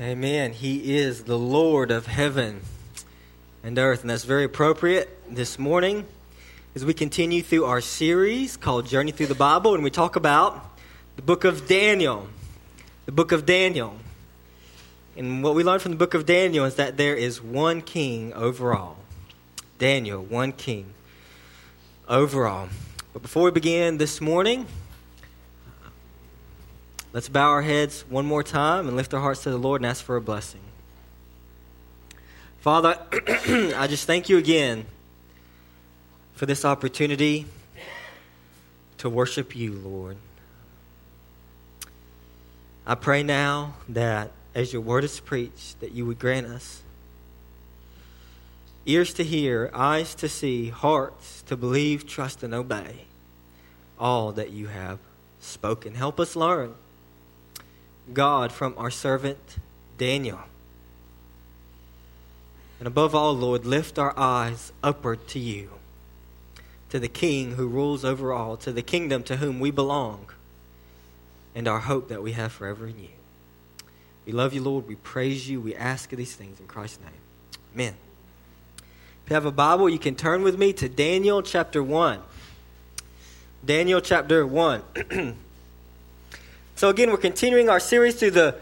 Amen. He is the Lord of heaven and earth. And that's very appropriate this morning as we continue through our series called Journey Through the Bible and we talk about the book of Daniel. The book of Daniel. And what we learn from the book of Daniel is that there is one king overall. Daniel, one king overall. But before we begin this morning, Let's bow our heads one more time and lift our hearts to the Lord and ask for a blessing. Father, I just thank you again for this opportunity to worship you, Lord. I pray now that as your word is preached, that you would grant us ears to hear, eyes to see, hearts to believe, trust, and obey all that you have spoken. Help us learn God from our servant Daniel. And above all, Lord, lift our eyes upward to you, to the King who rules over all, to the kingdom to whom we belong, and our hope that we have forever in you. We love you, Lord. We praise you. We ask these things in Christ's name. Amen. If you have a Bible, you can turn with me to Daniel chapter 1. Daniel chapter 1. So, again, we're continuing our series through the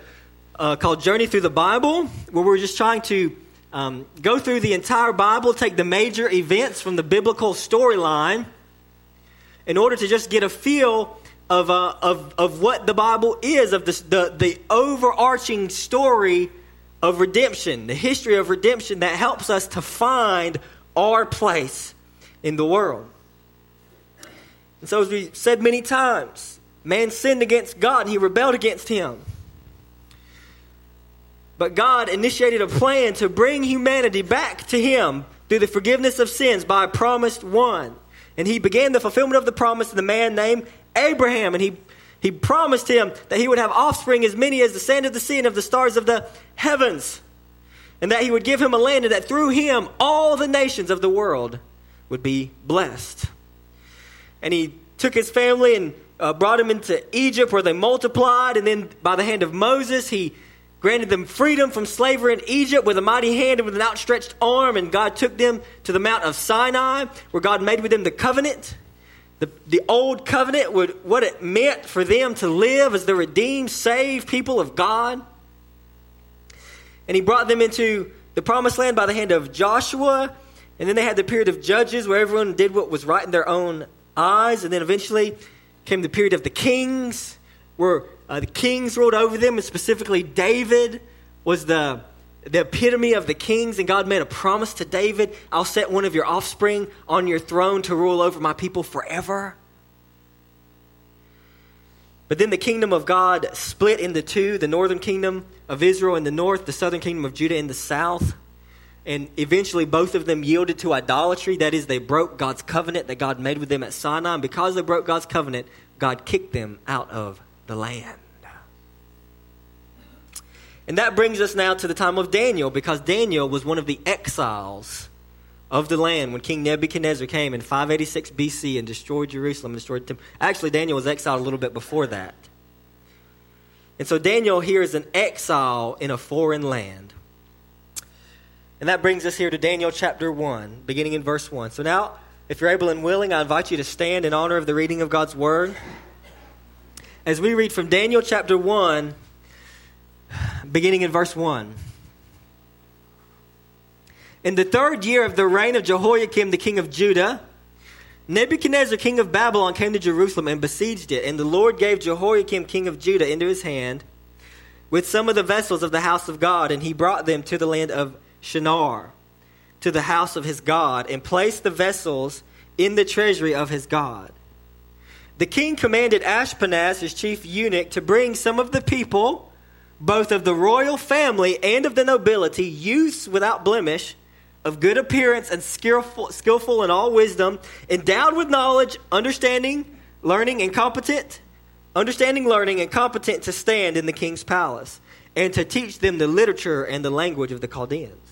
uh, called Journey Through the Bible, where we're just trying to um, go through the entire Bible, take the major events from the biblical storyline, in order to just get a feel of, uh, of, of what the Bible is, of the, the, the overarching story of redemption, the history of redemption that helps us to find our place in the world. And so, as we said many times, Man sinned against God, and he rebelled against him. But God initiated a plan to bring humanity back to him through the forgiveness of sins by a promised one. And he began the fulfillment of the promise to the man named Abraham. And he, he promised him that he would have offspring as many as the sand of the sea and of the stars of the heavens. And that he would give him a land, and that through him all the nations of the world would be blessed. And he took his family and uh, brought them into Egypt where they multiplied, and then by the hand of Moses, he granted them freedom from slavery in Egypt with a mighty hand and with an outstretched arm, and God took them to the Mount of Sinai where God made with them the covenant. The, the old covenant, would, what it meant for them to live as the redeemed, saved people of God. And he brought them into the promised land by the hand of Joshua. And then they had the period of judges where everyone did what was right in their own eyes. And then eventually came the period of the kings, where uh, the kings ruled over them, and specifically David was the, the epitome of the kings. And God made a promise to David I'll set one of your offspring on your throne to rule over my people forever. But then the kingdom of God split into two the northern kingdom of Israel in the north, the southern kingdom of Judah in the south. And eventually, both of them yielded to idolatry. That is, they broke God's covenant that God made with them at Sinai. And because they broke God's covenant, God kicked them out of the land. And that brings us now to the time of Daniel, because Daniel was one of the exiles of the land when King Nebuchadnezzar came in 586 BC and destroyed Jerusalem destroyed temple. Actually, Daniel was exiled a little bit before that. And so Daniel here is an exile in a foreign land. And that brings us here to Daniel chapter 1, beginning in verse 1. So now, if you're able and willing, I invite you to stand in honor of the reading of God's word. As we read from Daniel chapter 1, beginning in verse 1. In the third year of the reign of Jehoiakim, the king of Judah, Nebuchadnezzar, king of Babylon, came to Jerusalem and besieged it. And the Lord gave Jehoiakim, king of Judah, into his hand with some of the vessels of the house of God, and he brought them to the land of Shinar to the house of his God and placed the vessels in the treasury of his God. The king commanded Ashpenaz, his chief eunuch, to bring some of the people, both of the royal family and of the nobility, youths without blemish, of good appearance and skillful, skillful in all wisdom, endowed with knowledge, understanding, learning, and competent, understanding, learning, and competent to stand in the king's palace, and to teach them the literature and the language of the Chaldeans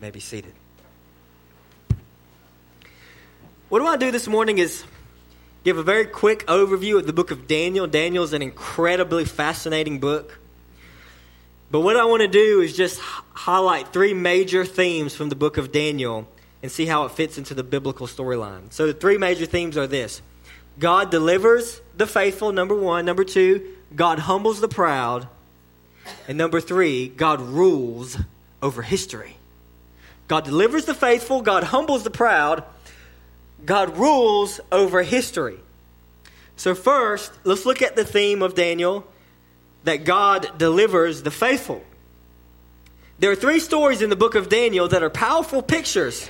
may be seated. What I want to do this morning is give a very quick overview of the book of Daniel. Daniel is an incredibly fascinating book. But what I want to do is just highlight three major themes from the book of Daniel and see how it fits into the biblical storyline. So the three major themes are this God delivers the faithful, number one. Number two, God humbles the proud. And number three, God rules over history. God delivers the faithful, God humbles the proud, God rules over history. So, first, let's look at the theme of Daniel that God delivers the faithful. There are three stories in the book of Daniel that are powerful pictures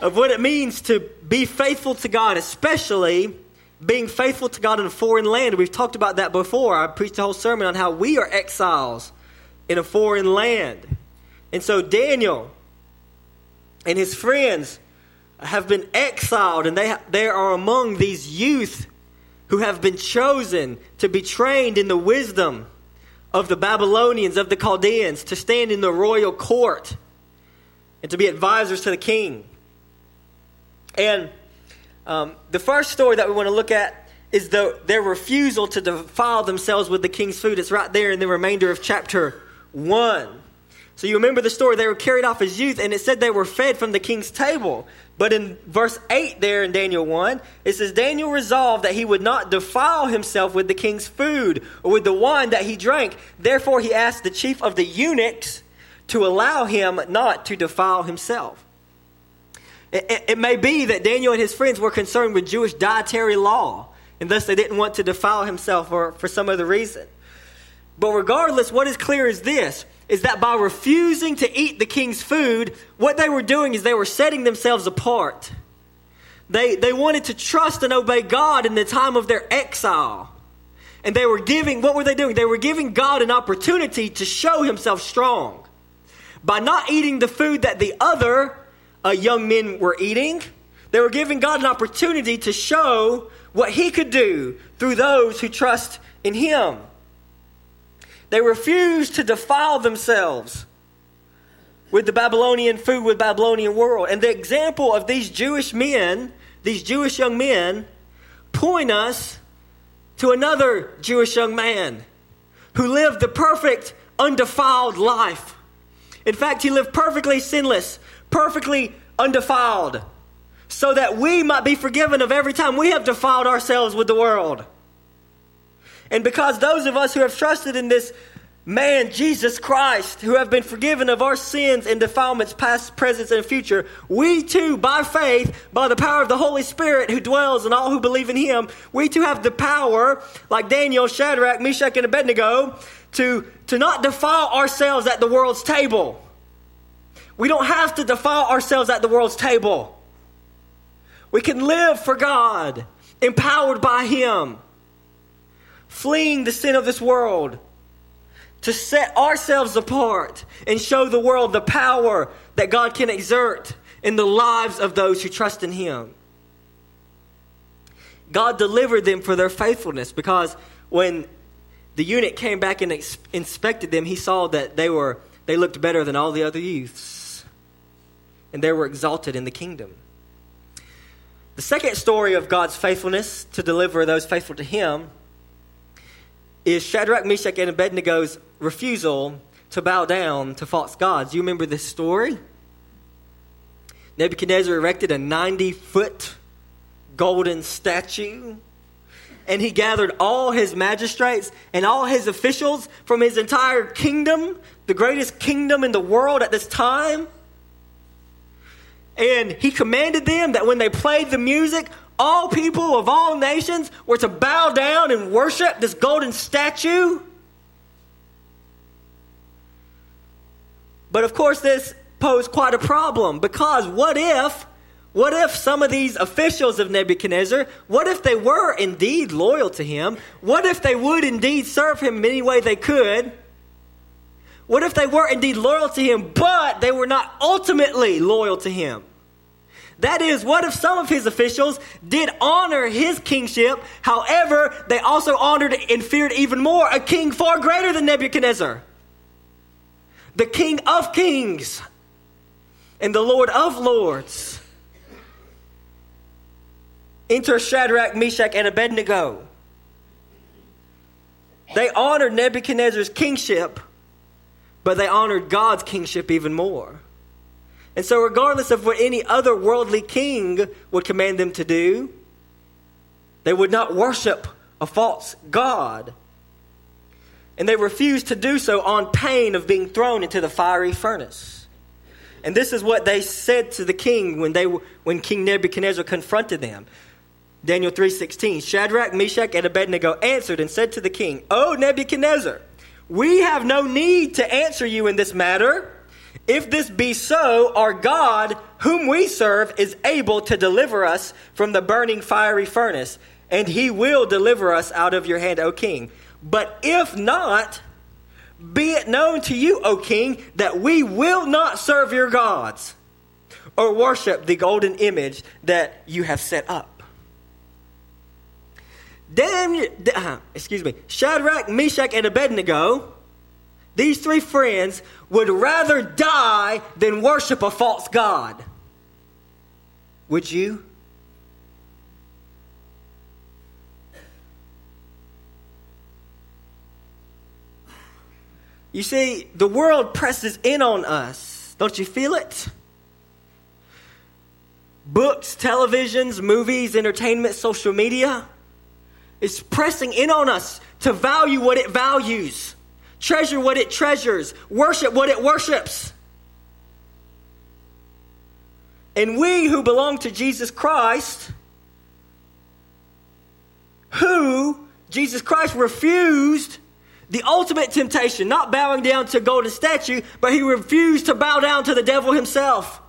of what it means to be faithful to God, especially being faithful to God in a foreign land. We've talked about that before. I preached a whole sermon on how we are exiles in a foreign land. And so Daniel and his friends have been exiled, and they, they are among these youth who have been chosen to be trained in the wisdom of the Babylonians, of the Chaldeans, to stand in the royal court and to be advisors to the king. And um, the first story that we want to look at is the, their refusal to defile themselves with the king's food. It's right there in the remainder of chapter 1. So you remember the story. They were carried off as youth, and it said they were fed from the king's table. But in verse 8 there in Daniel 1, it says, Daniel resolved that he would not defile himself with the king's food or with the wine that he drank. Therefore, he asked the chief of the eunuchs to allow him not to defile himself. It, it, may be that Daniel and his friends were concerned with Jewish dietary law, and thus they didn't want to defile himself for, for some other reason. But regardless, what is clear is this is that by refusing to eat the king's food, what they were doing is they were setting themselves apart. They, they wanted to trust and obey God in the time of their exile. And they were giving, what were they doing? They were giving God an opportunity to show himself strong. By not eating the food that the other uh, young men were eating, they were giving God an opportunity to show what he could do through those who trust in him. They refused to defile themselves with the Babylonian food, with Babylonian world. And the example of these Jewish men, these Jewish young men, point us to another Jewish young man who lived the perfect, undefiled life. In fact, he lived perfectly sinless, perfectly undefiled, so that we might be forgiven of every time we have defiled ourselves with the world. And because those of us who have trusted in this man, Jesus Christ, who have been forgiven of our sins and defilements, past, present, and future, we too, by faith, by the power of the Holy Spirit who dwells in all who believe in him, we too have the power, like Daniel, Shadrach, Meshach, and Abednego, to, to not defile ourselves at the world's table. We don't have to defile ourselves at the world's table. We can live for God, empowered by Him fleeing the sin of this world, to set ourselves apart and show the world the power that God can exert in the lives of those who trust in Him. God delivered them for their faithfulness because when the eunuch came back and inspected them, he saw that they were they looked better than all the other youths, and they were exalted in the kingdom. The second story of God's faithfulness to deliver those faithful to Him is Shadrach, Meshach, and Abednego's refusal to bow down to false gods. You remember this story? Nebuchadnezzar erected a 90 foot golden statue, and he gathered all his magistrates and all his officials from his entire kingdom, the greatest kingdom in the world at this time. And he commanded them that when they played the music, all people of all nations were to bow down and worship this golden statue. But of course, this posed quite a problem because what if, what if some of these officials of Nebuchadnezzar, what if they were indeed loyal to him? What if they would indeed serve him in any way they could? What if they were indeed loyal to him, but they were not ultimately loyal to him? That is, what if some of his officials did honor his kingship, however, they also honored and feared even more a king far greater than Nebuchadnezzar? The king of kings and the lord of lords. Enter Shadrach, Meshach, and Abednego. They honored Nebuchadnezzar's kingship, but they honored God's kingship even more. And so, regardless of what any other worldly king would command them to do, they would not worship a false God. And they refused to do so on pain of being thrown into the fiery furnace. And this is what they said to the king when, they, when King Nebuchadnezzar confronted them. Daniel 3:16 Shadrach, Meshach, and Abednego answered and said to the king, "O Nebuchadnezzar, we have no need to answer you in this matter. If this be so, our God, whom we serve, is able to deliver us from the burning fiery furnace, and he will deliver us out of your hand, O king. But if not, be it known to you, O king, that we will not serve your gods or worship the golden image that you have set up. Uh, excuse me, Shadrach, Meshach, and Abednego, these three friends would rather die than worship a false god. Would you? You see, the world presses in on us. Don't you feel it? Books, televisions, movies, entertainment, social media is pressing in on us to value what it values, treasure what it treasures, worship what it worships. And we who belong to Jesus Christ, who Jesus Christ refused the ultimate temptation, not bowing down to a golden statue, but he refused to bow down to the devil himself,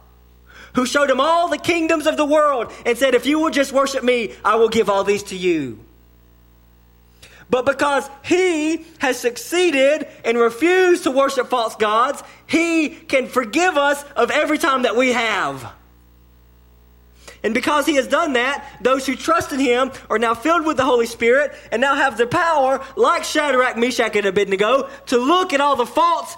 who showed him all the kingdoms of the world and said, If you will just worship me, I will give all these to you. But because he has succeeded and refused to worship false gods, he can forgive us of every time that we have. And because he has done that, those who trust in him are now filled with the Holy Spirit and now have the power, like Shadrach, Meshach, and Abednego, to look at all the false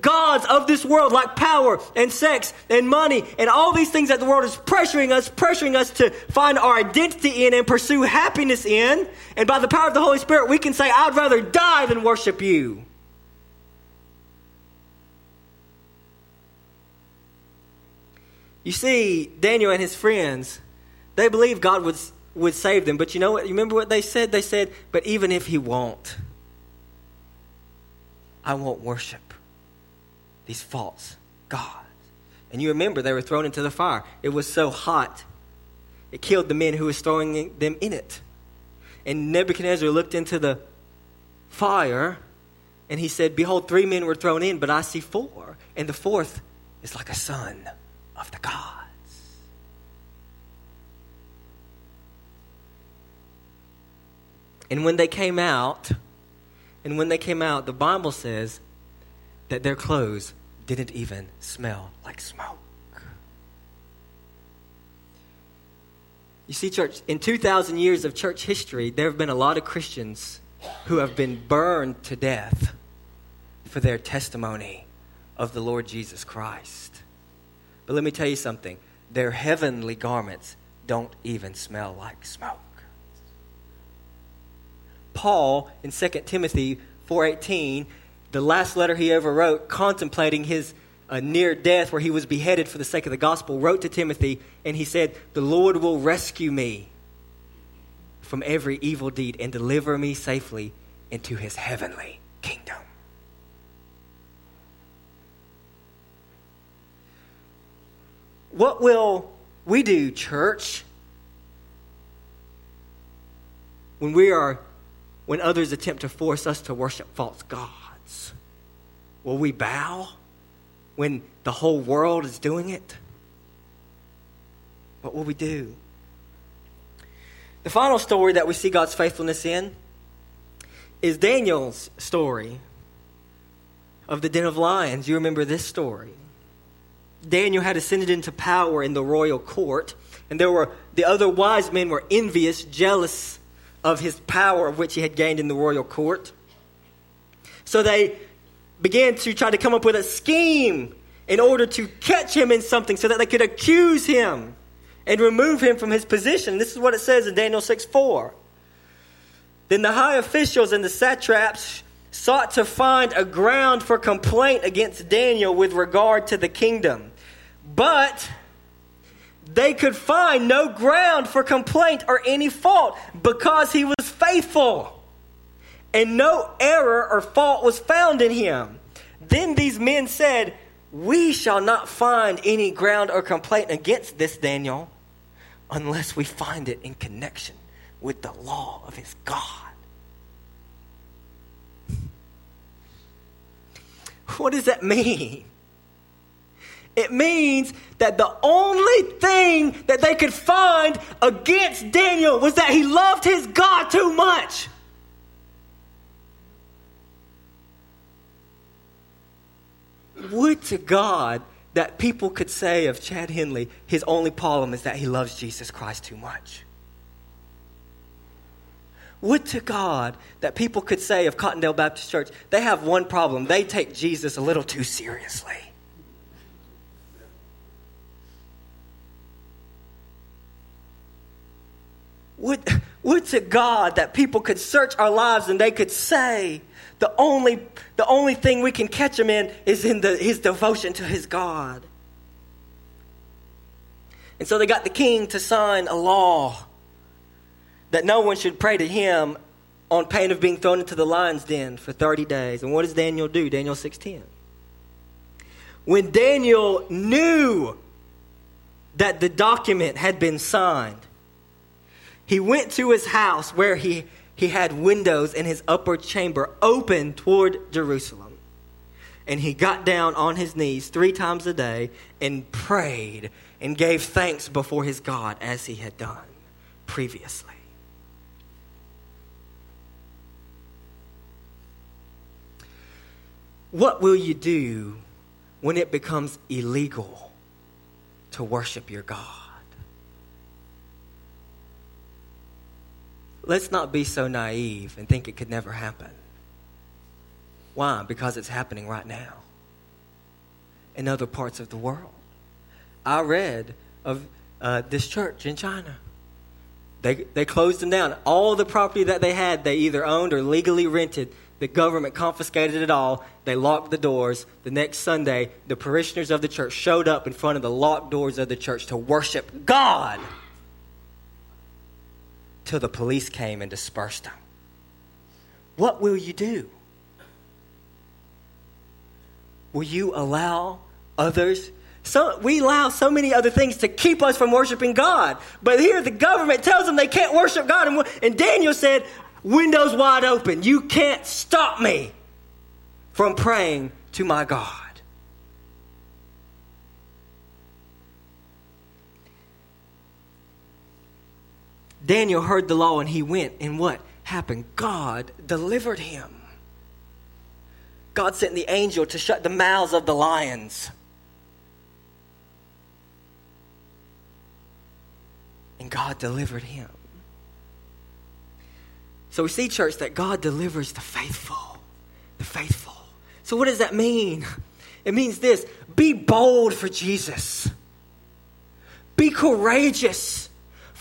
gods of this world like power and sex and money and all these things that the world is pressuring us, pressuring us to find our identity in and pursue happiness in. And by the power of the Holy Spirit, we can say, I'd rather die than worship you. You see, Daniel and his friends, they believed God would, would save them. But you know what? You remember what they said? They said, But even if he won't, I won't worship these false gods. And you remember they were thrown into the fire. It was so hot, it killed the men who was throwing them in it. And Nebuchadnezzar looked into the fire and he said, Behold, three men were thrown in, but I see four. And the fourth is like a son of the gods. And when they came out, and when they came out, the Bible says that their clothes didn't even smell like smoke. You see, church, in 2,000 years of church history, there have been a lot of Christians who have been burned to death for their testimony of the Lord Jesus Christ. But let me tell you something their heavenly garments don't even smell like smoke. Paul in 2 Timothy 4:18 the last letter he ever wrote, contemplating his uh, near death, where he was beheaded for the sake of the gospel, wrote to Timothy, and he said, The Lord will rescue me from every evil deed and deliver me safely into his heavenly kingdom. What will we do, church, when we are when others attempt to force us to worship false gods? Will we bow when the whole world is doing it? What will we do? The final story that we see God's faithfulness in is Daniel's story. of the den of lions. You remember this story. Daniel had ascended into power in the royal court, and there were the other wise men were envious, jealous of his power of which he had gained in the royal court. So they began to try to come up with a scheme in order to catch him in something so that they could accuse him and remove him from his position. This is what it says in Daniel 6 4. Then the high officials and the satraps sought to find a ground for complaint against Daniel with regard to the kingdom. But they could find no ground for complaint or any fault because he was faithful. And no error or fault was found in him. Then these men said, We shall not find any ground or complaint against this Daniel unless we find it in connection with the law of his God. What does that mean? It means that the only thing that they could find against Daniel was that he loved his God too much. Would to God that people could say of Chad Hendley, his only problem is that he loves Jesus Christ too much. Would to God that people could say of Cottondale Baptist Church, they have one problem. They take Jesus a little too seriously. Would, would to God that people could search our lives and they could say, the only, the only thing we can catch him in is in the, his devotion to his God. And so they got the king to sign a law that no one should pray to him on pain of being thrown into the lion's den for 30 days. And what does Daniel do? Daniel 6:10. When Daniel knew that the document had been signed, he went to his house where he, he had windows in his upper chamber open toward Jerusalem. And he got down on his knees three times a day and prayed and gave thanks before his God as he had done previously. What will you do when it becomes illegal to worship your God? Let's not be so naive and think it could never happen. Why? Because it's happening right now in other parts of the world. I read of uh, this church in China. They, they closed them down. All the property that they had, they either owned or legally rented. The government confiscated it all. They locked the doors. The next Sunday, the parishioners of the church showed up in front of the locked doors of the church to worship God till the police came and dispersed them. What will you do? Will you allow others? So, we allow so many other things to keep us from worshiping God. But here the government tells them they can't worship God. And, and Daniel said, windows wide open. You can't stop me from praying to my God. Daniel heard the law and he went, and what happened? God delivered him. God sent the angel to shut the mouths of the lions. And God delivered him. So we see, church, that God delivers the faithful. The faithful. So what does that mean? It means this be bold for Jesus, be courageous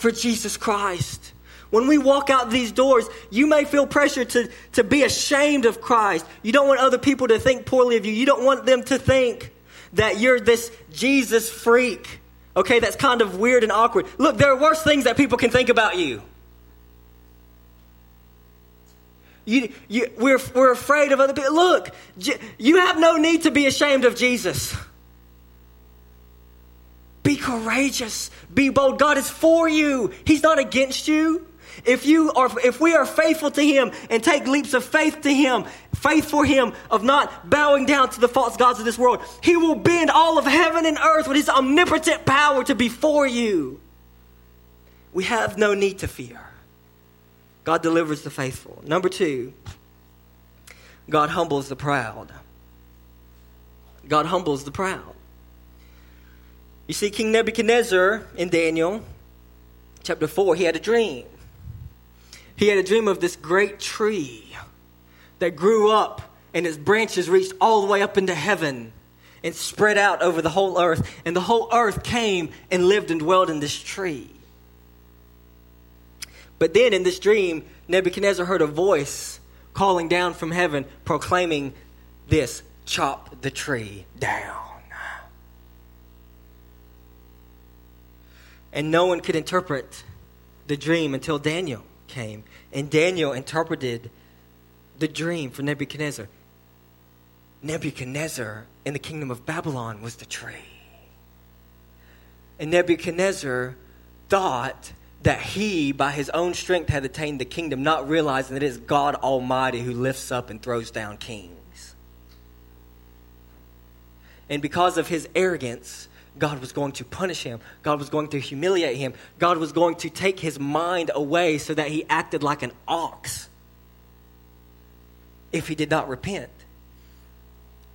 for Jesus Christ. When we walk out these doors, you may feel pressure to, to be ashamed of Christ. You don't want other people to think poorly of you. You don't want them to think that you're this Jesus freak. Okay, that's kind of weird and awkward. Look, there are worse things that people can think about you. You, you, we're, we're afraid of other people. Look, you have no need to be ashamed of Jesus. Courageous. Be bold. God is for you. He's not against you. If you are, if we are faithful to Him and take leaps of faith to Him, faith for Him of not bowing down to the false gods of this world, He will bend all of heaven and earth with His omnipotent power to be for you. We have no need to fear. God delivers the faithful. Number two, God humbles the proud. God humbles the proud. You see, King Nebuchadnezzar in Daniel chapter 4, he had a dream. He had a dream of this great tree that grew up and its branches reached all the way up into heaven and spread out over the whole earth. And the whole earth came and lived and dwelled in this tree. But then in this dream, Nebuchadnezzar heard a voice calling down from heaven, proclaiming this chop the tree down. And no one could interpret the dream until Daniel came. And Daniel interpreted the dream for Nebuchadnezzar. Nebuchadnezzar in the kingdom of Babylon was the tree. And Nebuchadnezzar thought that he, by his own strength, had attained the kingdom, not realizing that it is God Almighty who lifts up and throws down kings. And because of his arrogance, God was going to punish him. God was going to humiliate him. God was going to take his mind away so that he acted like an ox if he did not repent.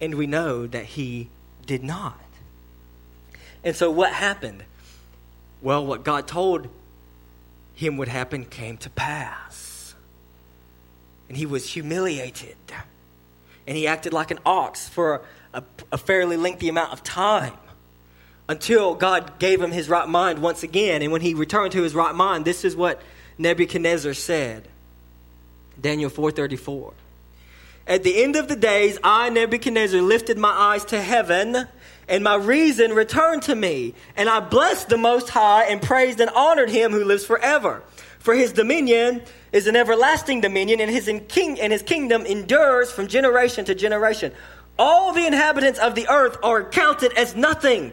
And we know that he did not. And so what happened? Well, what God told him would happen came to pass. And he was humiliated. And he acted like an ox for a, a fairly lengthy amount of time until God gave him his right mind once again. And when he returned to his right mind, this is what Nebuchadnezzar said. Daniel 4:34. At the end of the days, I Nebuchadnezzar lifted my eyes to heaven, and my reason returned to me, and I blessed the most high and praised and honored him who lives forever. For his dominion is an everlasting dominion, and his, king, and his kingdom endures from generation to generation. All the inhabitants of the earth are counted as nothing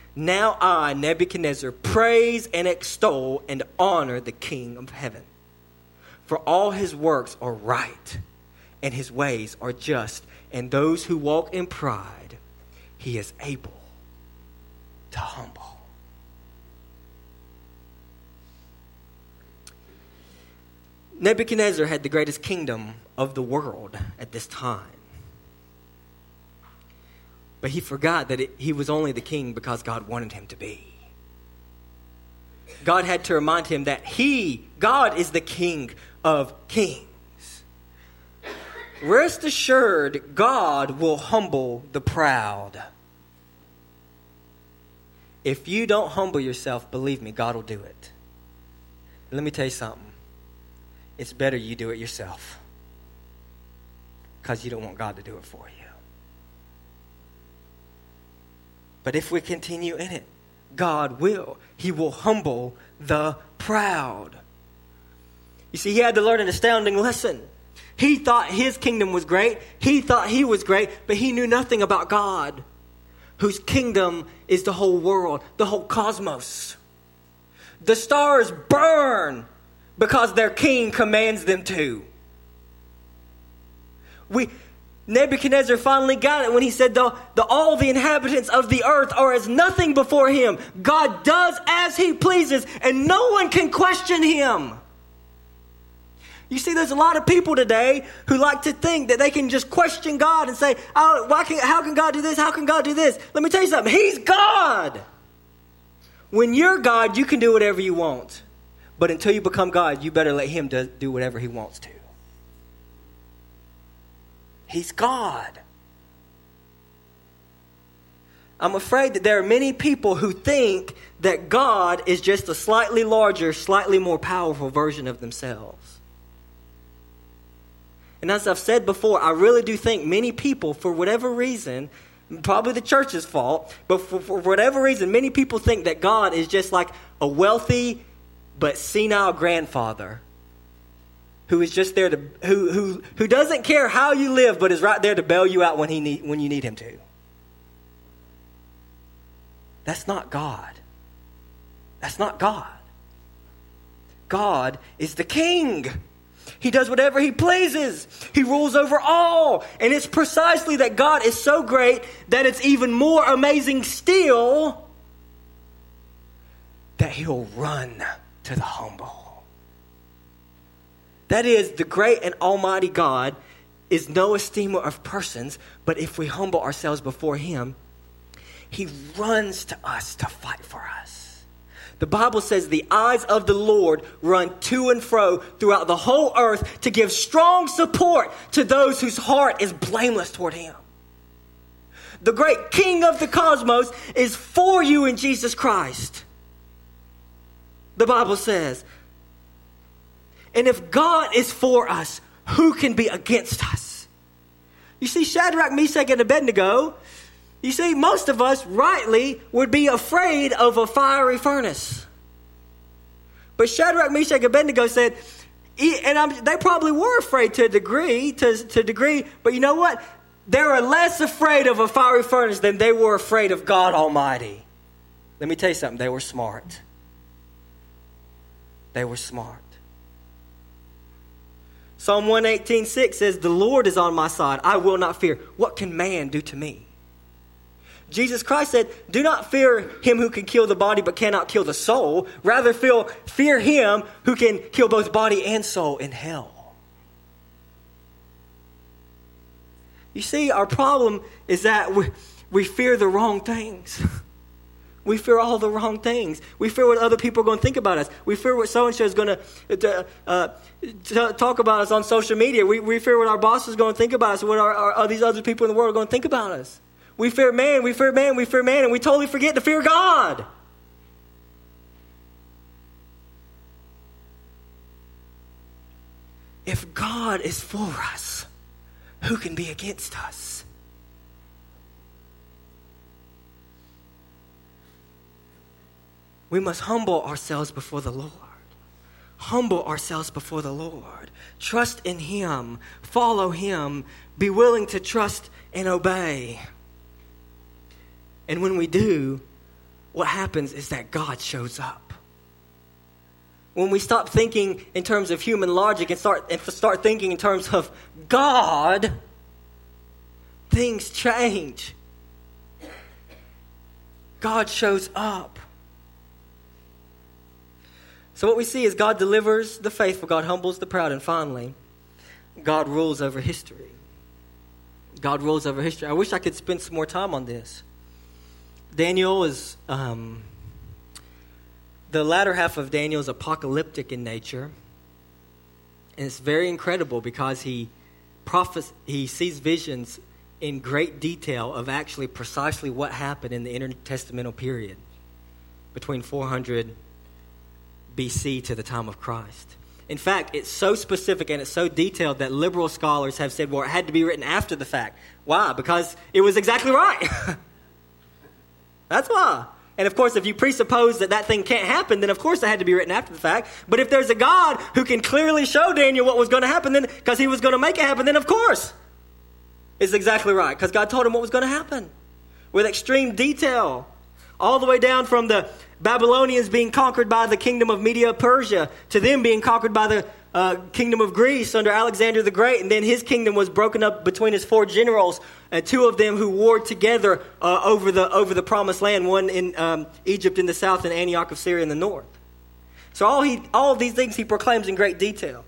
now I, Nebuchadnezzar, praise and extol and honor the King of heaven. For all his works are right, and his ways are just, and those who walk in pride, he is able to humble. Nebuchadnezzar had the greatest kingdom of the world at this time. But he forgot that it, he was only the king because God wanted him to be. God had to remind him that he, God, is the king of kings. Rest assured, God will humble the proud. If you don't humble yourself, believe me, God will do it. Let me tell you something. It's better you do it yourself because you don't want God to do it for you. But if we continue in it, God will. He will humble the proud. You see, he had to learn an astounding lesson. He thought his kingdom was great. He thought he was great, but he knew nothing about God, whose kingdom is the whole world, the whole cosmos. The stars burn because their king commands them to. We, Nebuchadnezzar finally got it when he said, the, the, All the inhabitants of the earth are as nothing before him. God does as he pleases, and no one can question him. You see, there's a lot of people today who like to think that they can just question God and say, oh, why can, How can God do this? How can God do this? Let me tell you something He's God. When you're God, you can do whatever you want. But until you become God, you better let Him do, do whatever He wants to. He's God. I'm afraid that there are many people who think that God is just a slightly larger, slightly more powerful version of themselves. And as I've said before, I really do think many people, for whatever reason, probably the church's fault, but for, for whatever reason, many people think that God is just like a wealthy but senile grandfather who is just there to who who who doesn't care how you live but is right there to bail you out when he need, when you need him to. That's not God. That's not God. God is the king. He does whatever he pleases. He rules over all. And it's precisely that God is so great that it's even more amazing still that he'll run to the humble. That is, the great and almighty God is no esteemer of persons, but if we humble ourselves before him, he runs to us to fight for us. The Bible says the eyes of the Lord run to and fro throughout the whole earth to give strong support to those whose heart is blameless toward him. The great King of the cosmos is for you in Jesus Christ. The Bible says. And if God is for us, who can be against us? You see, Shadrach, Meshach, and Abednego you see, most of us rightly would be afraid of a fiery furnace. But Shadrach, Meshach, and Abednego said, and I'm, they probably were afraid to a degree, to, to a degree, but you know what? They were less afraid of a fiery furnace than they were afraid of God Almighty. Let me tell you something, they were smart. They were smart. Psalm 118.6 says, The Lord is on my side. I will not fear. What can man do to me? Jesus Christ said, Do not fear him who can kill the body but cannot kill the soul. Rather, feel, fear him who can kill both body and soul in hell. You see, our problem is that we, we fear the wrong things. We fear all the wrong things. We fear what other people are going to think about us. We fear what so and so is going to uh, talk about us on social media. We, we fear what our boss is going to think about us, what our, our, these other people in the world are going to think about us. We fear man, we fear man, we fear man, and we totally forget to fear God. If God is for us, who can be against us? We must humble ourselves before the Lord. Humble ourselves before the Lord. Trust in Him. Follow Him. Be willing to trust and obey. And when we do, what happens is that God shows up. When we stop thinking in terms of human logic and start, and start thinking in terms of God, things change. God shows up. So, what we see is God delivers the faithful, God humbles the proud, and finally, God rules over history. God rules over history. I wish I could spend some more time on this. Daniel is, um, the latter half of Daniel is apocalyptic in nature. And it's very incredible because he, prophes- he sees visions in great detail of actually precisely what happened in the intertestamental period between 400 BC to the time of Christ. In fact, it's so specific and it's so detailed that liberal scholars have said, well, it had to be written after the fact. Why? Because it was exactly right. That's why. And of course, if you presuppose that that thing can't happen, then of course it had to be written after the fact. But if there's a God who can clearly show Daniel what was going to happen, then because he was going to make it happen, then of course it's exactly right. Because God told him what was going to happen with extreme detail, all the way down from the Babylonians being conquered by the kingdom of Media Persia to them being conquered by the uh, kingdom of Greece under Alexander the Great, and then his kingdom was broken up between his four generals, uh, two of them who warred together uh, over, the, over the promised land, one in um, Egypt in the south and Antioch of Syria in the north. So all, he, all of these things he proclaims in great detail.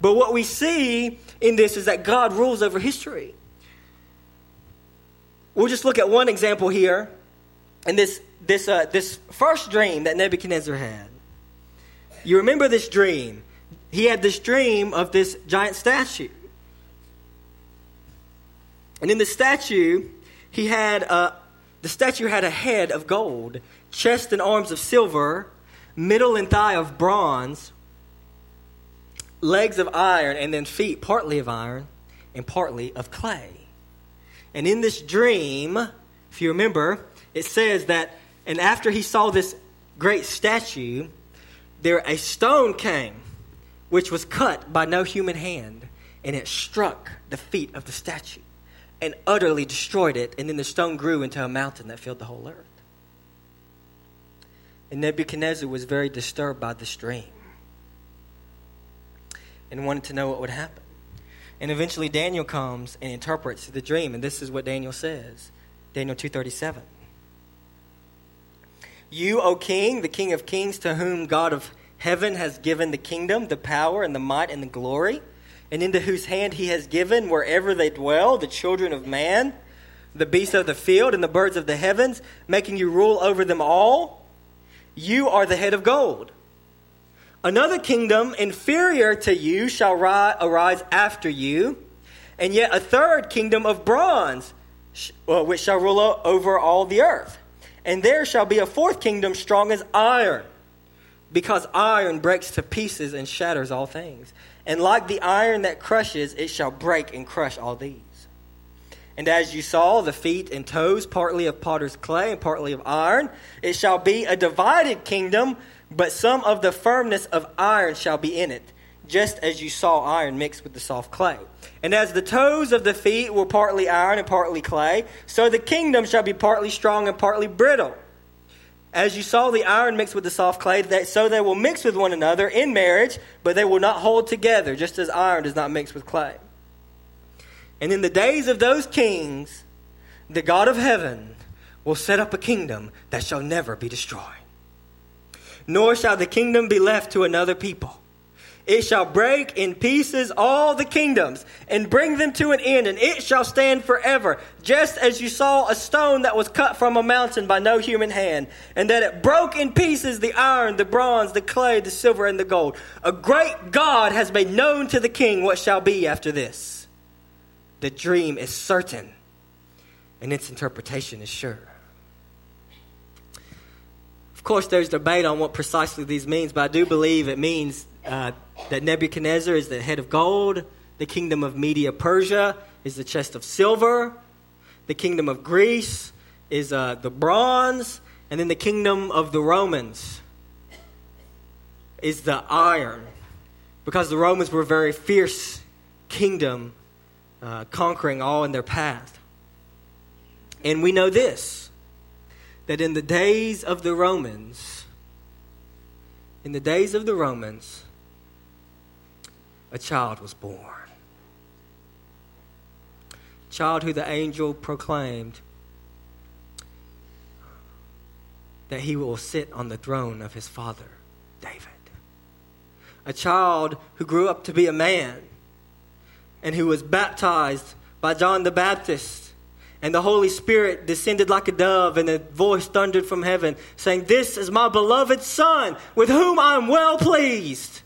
But what we see in this is that God rules over history. We'll just look at one example here, and this, this, uh, this first dream that Nebuchadnezzar had. You remember this dream he had this dream of this giant statue. And in the statue, he had a, the statue had a head of gold, chest and arms of silver, middle and thigh of bronze, legs of iron, and then feet partly of iron and partly of clay. And in this dream, if you remember, it says that, and after he saw this great statue, there a stone came which was cut by no human hand, and it struck the feet of the statue and utterly destroyed it, and then the stone grew into a mountain that filled the whole earth. And Nebuchadnezzar was very disturbed by this dream and wanted to know what would happen. And eventually Daniel comes and interprets the dream, and this is what Daniel says. Daniel 2:37. You, O king, the king of kings, to whom God of heaven has given the kingdom, the power, and the might, and the glory, and into whose hand he has given wherever they dwell the children of man, the beasts of the field, and the birds of the heavens, making you rule over them all. You are the head of gold. Another kingdom inferior to you shall arise after you, and yet a third kingdom of bronze, which shall rule over all the earth. And there shall be a fourth kingdom strong as iron, because iron breaks to pieces and shatters all things. And like the iron that crushes, it shall break and crush all these. And as you saw, the feet and toes, partly of potter's clay and partly of iron, it shall be a divided kingdom, but some of the firmness of iron shall be in it, just as you saw iron mixed with the soft clay. And as the toes of the feet were partly iron and partly clay, so the kingdom shall be partly strong and partly brittle. As you saw the iron mixed with the soft clay, that, so they will mix with one another in marriage, but they will not hold together, just as iron does not mix with clay. And in the days of those kings, the God of heaven will set up a kingdom that shall never be destroyed. Nor shall the kingdom be left to another people. It shall break in pieces all the kingdoms and bring them to an end, and it shall stand forever, just as you saw a stone that was cut from a mountain by no human hand, and that it broke in pieces the iron, the bronze, the clay, the silver, and the gold. A great God has made known to the king what shall be after this the dream is certain and its interpretation is sure. Of course, there's debate on what precisely these means, but I do believe it means uh, that Nebuchadnezzar is the head of gold, the kingdom of Media Persia is the chest of silver, the kingdom of Greece is uh, the bronze, and then the kingdom of the Romans is the iron, because the Romans were a very fierce kingdom uh, conquering all in their path. And we know this that in the days of the Romans, in the days of the Romans, a child was born. Child who the angel proclaimed that he will sit on the throne of his father, David. A child who grew up to be a man and who was baptized by John the Baptist. And the Holy Spirit descended like a dove, and a voice thundered from heaven, saying, This is my beloved Son, with whom I am well pleased.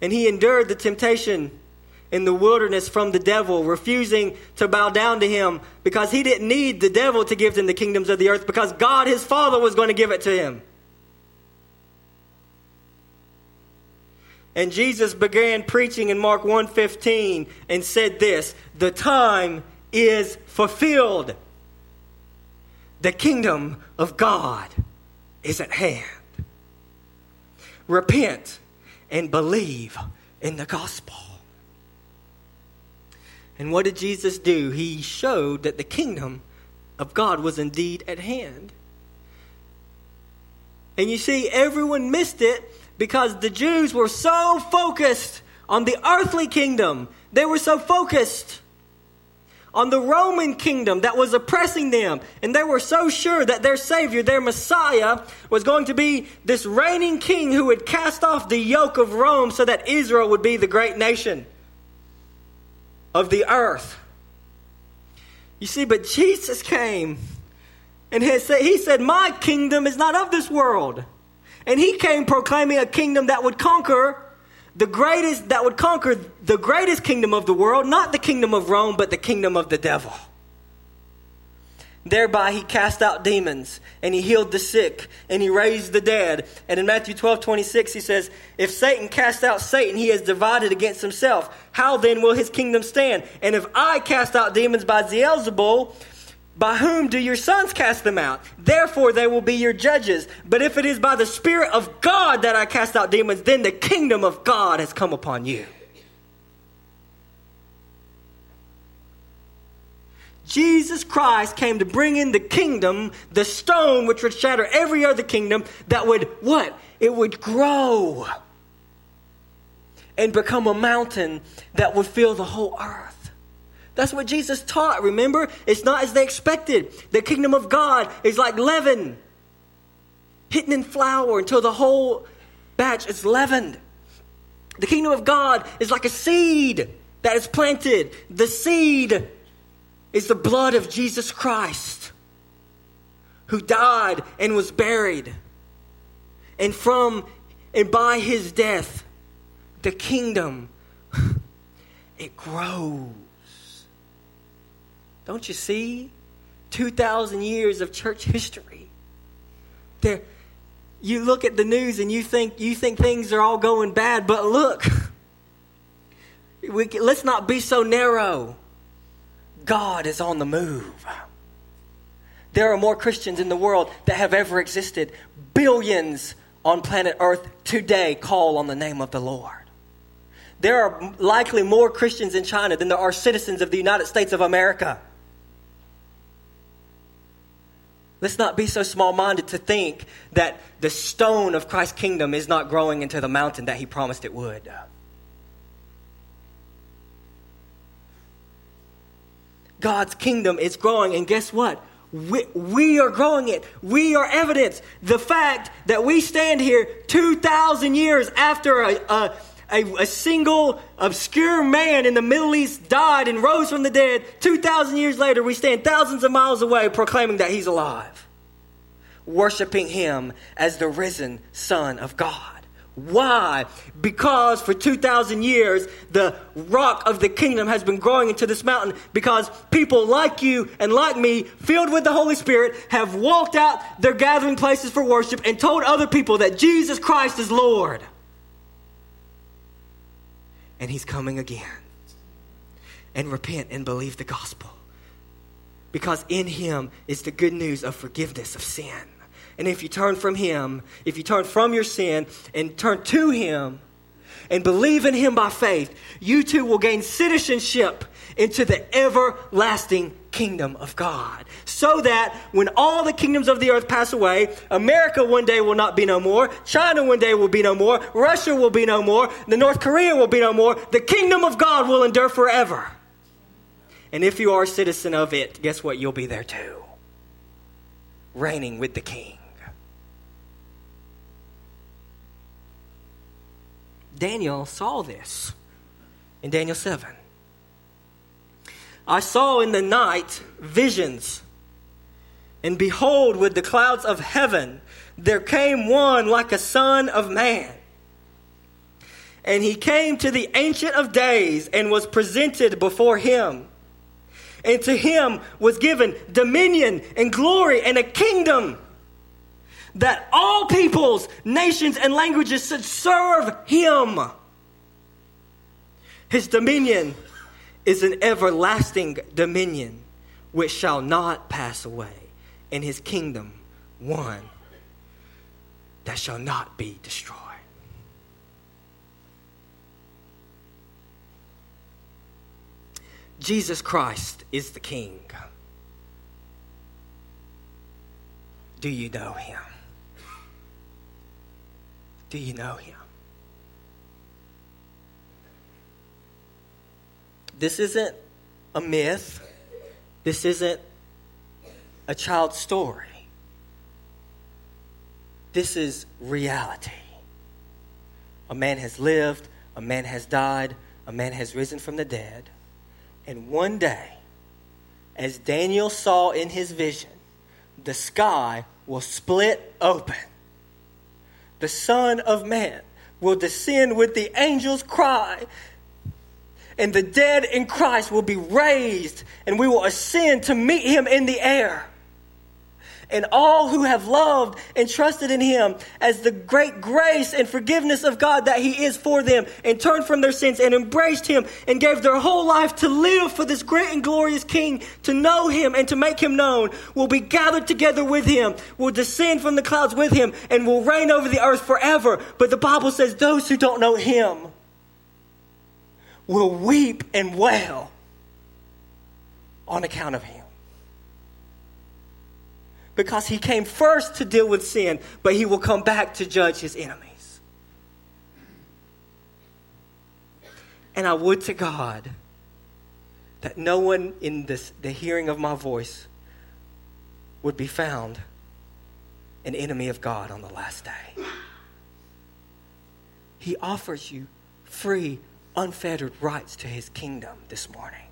And he endured the temptation in the wilderness from the devil, refusing to bow down to him because he didn't need the devil to give him the kingdoms of the earth because God, his Father, was going to give it to him. And Jesus began preaching in Mark 1:15 and said this, "The time is fulfilled. The kingdom of God is at hand. Repent and believe in the gospel." And what did Jesus do? He showed that the kingdom of God was indeed at hand. And you see, everyone missed it because the Jews were so focused on the earthly kingdom. They were so focused on the Roman kingdom that was oppressing them. And they were so sure that their Savior, their Messiah, was going to be this reigning king who would cast off the yoke of Rome so that Israel would be the great nation of the earth. You see, but Jesus came and he said, My kingdom is not of this world. And he came proclaiming a kingdom that would conquer the greatest, that would conquer the greatest kingdom of the world, not the kingdom of Rome, but the kingdom of the devil. Thereby he cast out demons and he healed the sick and he raised the dead. And in Matthew 12, 26, he says, If Satan cast out Satan, he is divided against himself. How then will his kingdom stand? And if I cast out demons by Beelzebul, by whom do your sons cast them out? Therefore, they will be your judges. But if it is by the Spirit of God that I cast out demons, then the kingdom of God has come upon you. Jesus Christ came to bring in the kingdom, the stone which would shatter every other kingdom that would what? It would grow and become a mountain that would fill the whole earth. That's what Jesus taught. Remember, it's not as they expected. The kingdom of God is like leaven, hidden in flour until the whole batch is leavened. The kingdom of God is like a seed that is planted. The seed is the blood of Jesus Christ, who died and was buried. And from and by his death, the kingdom it grows. Don't you see? 2,000 years of church history. There, you look at the news and you think, you think things are all going bad, but look, we, let's not be so narrow. God is on the move. There are more Christians in the world that have ever existed. Billions on planet Earth today call on the name of the Lord. There are likely more Christians in China than there are citizens of the United States of America. Let's not be so small minded to think that the stone of Christ's kingdom is not growing into the mountain that he promised it would. God's kingdom is growing, and guess what? We, we, are growing it. We are evidence. The fact that we stand here 2,000 years after a, a, a, a, single obscure man in the Middle East died and rose from the dead, 2,000 years later, we stand thousands of miles away proclaiming that he's alive, worshiping him as the risen Son of God. Why? Because for 2,000 years, the rock of the kingdom has been growing into this mountain because people like you and like me, filled with the Holy Spirit, have walked out their gathering places for worship and told other people that Jesus Christ is Lord. And He's coming again. And repent and believe the gospel. Because in Him is the good news of forgiveness of sin. And if you turn from Him, if you turn from your sin and turn to Him and believe in Him by faith, you too will gain citizenship into the everlasting kingdom of God. So that when all the kingdoms of the earth pass away, America one day will not be no more, China one day will be no more, Russia will be no more, the North Korea will be no more, the kingdom of God will endure forever. And if you are a citizen of it, guess what? You'll be there too, reigning with the king. Daniel saw this in Daniel 7. I saw in the night visions, and behold, with the clouds of heaven, there came one like a son of man. And he came to the Ancient of Days and was presented before him. And to him was given dominion and glory and a kingdom that all peoples, nations, and languages should serve him. His dominion is an everlasting dominion which shall not pass away, and his kingdom one that shall not be destroyed. Jesus Christ is the King. Do you know him? Do you know him? This isn't a myth. This isn't a child's story. This is reality. A man has lived, a man has died, a man has risen from the dead. And one day, as Daniel saw in his vision, the sky will split open the Son of Man, will descend with the angels' cry, and the dead in Christ will be raised, and we will ascend to meet him in the air and all who have loved and trusted in him as the great grace and forgiveness of God that he is for them and turned from their sins and embraced him and gave their whole life to live for this great and glorious king to know him and to make him known will be gathered together with him will descend from the clouds with him and will reign over the earth forever. But the bible says those who don't know him will weep and wail on account of him because he came first to deal with sin, but he will come back to judge his enemies. And I would to God that no one in this, the hearing of my voice would be found an enemy of God on the last day. He offers you free, unfettered rights to his kingdom this morning.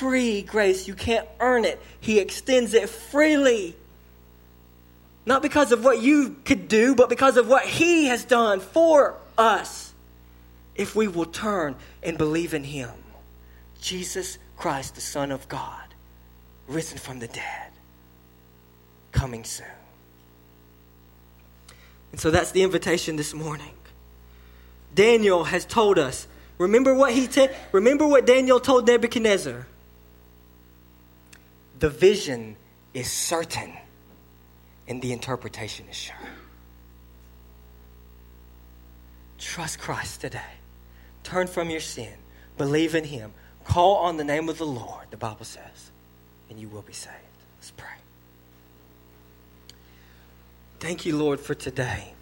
Free grace. You can't earn it. He extends it freely. Not because of what you could do, but because of what he has done for us. If we will turn and believe in him, Jesus Christ, the Son of God, risen from the dead, coming soon. And so that's the invitation this morning. Daniel has told us. Remember what he te- remember what Daniel told Nebuchadnezzar. The vision is certain and the interpretation is sure. Trust Christ today. Turn from your sin. Believe in him. Call on the name of the Lord, the Bible says, and you will be saved. Let's pray. Thank you, Lord, for today.